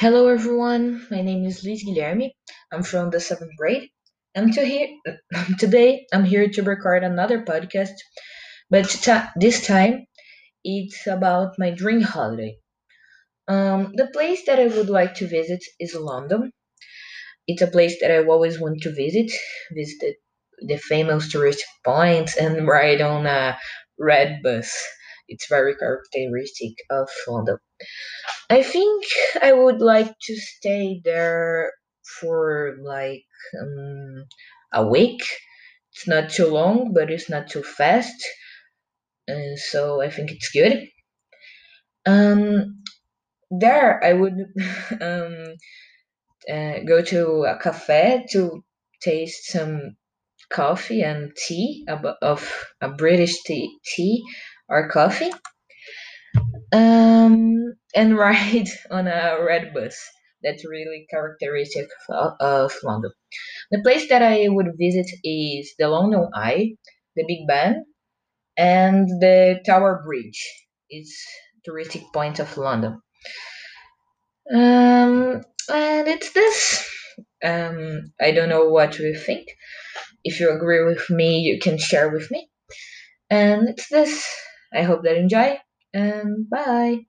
Hello everyone, my name is Liz Guilherme. I'm from the seventh grade. And to here, today I'm here to record another podcast, but this time it's about my dream holiday. Um, the place that I would like to visit is London. It's a place that I always want to visit, visit the, the famous tourist points and ride on a red bus. It's very characteristic of London. I think I would like to stay there for like um, a week. It's not too long, but it's not too fast, so I think it's good. Um, there I would um, uh, go to a cafe to taste some coffee and tea of a British tea, tea or coffee um, and ride on a red bus. That's really characteristic of, of London. The place that I would visit is the London Eye, the Big Ben, and the Tower Bridge. It's touristic point of London. Um, and it's this. Um, I don't know what you think. If you agree with me, you can share with me. And it's this. I hope that you enjoy. And bye.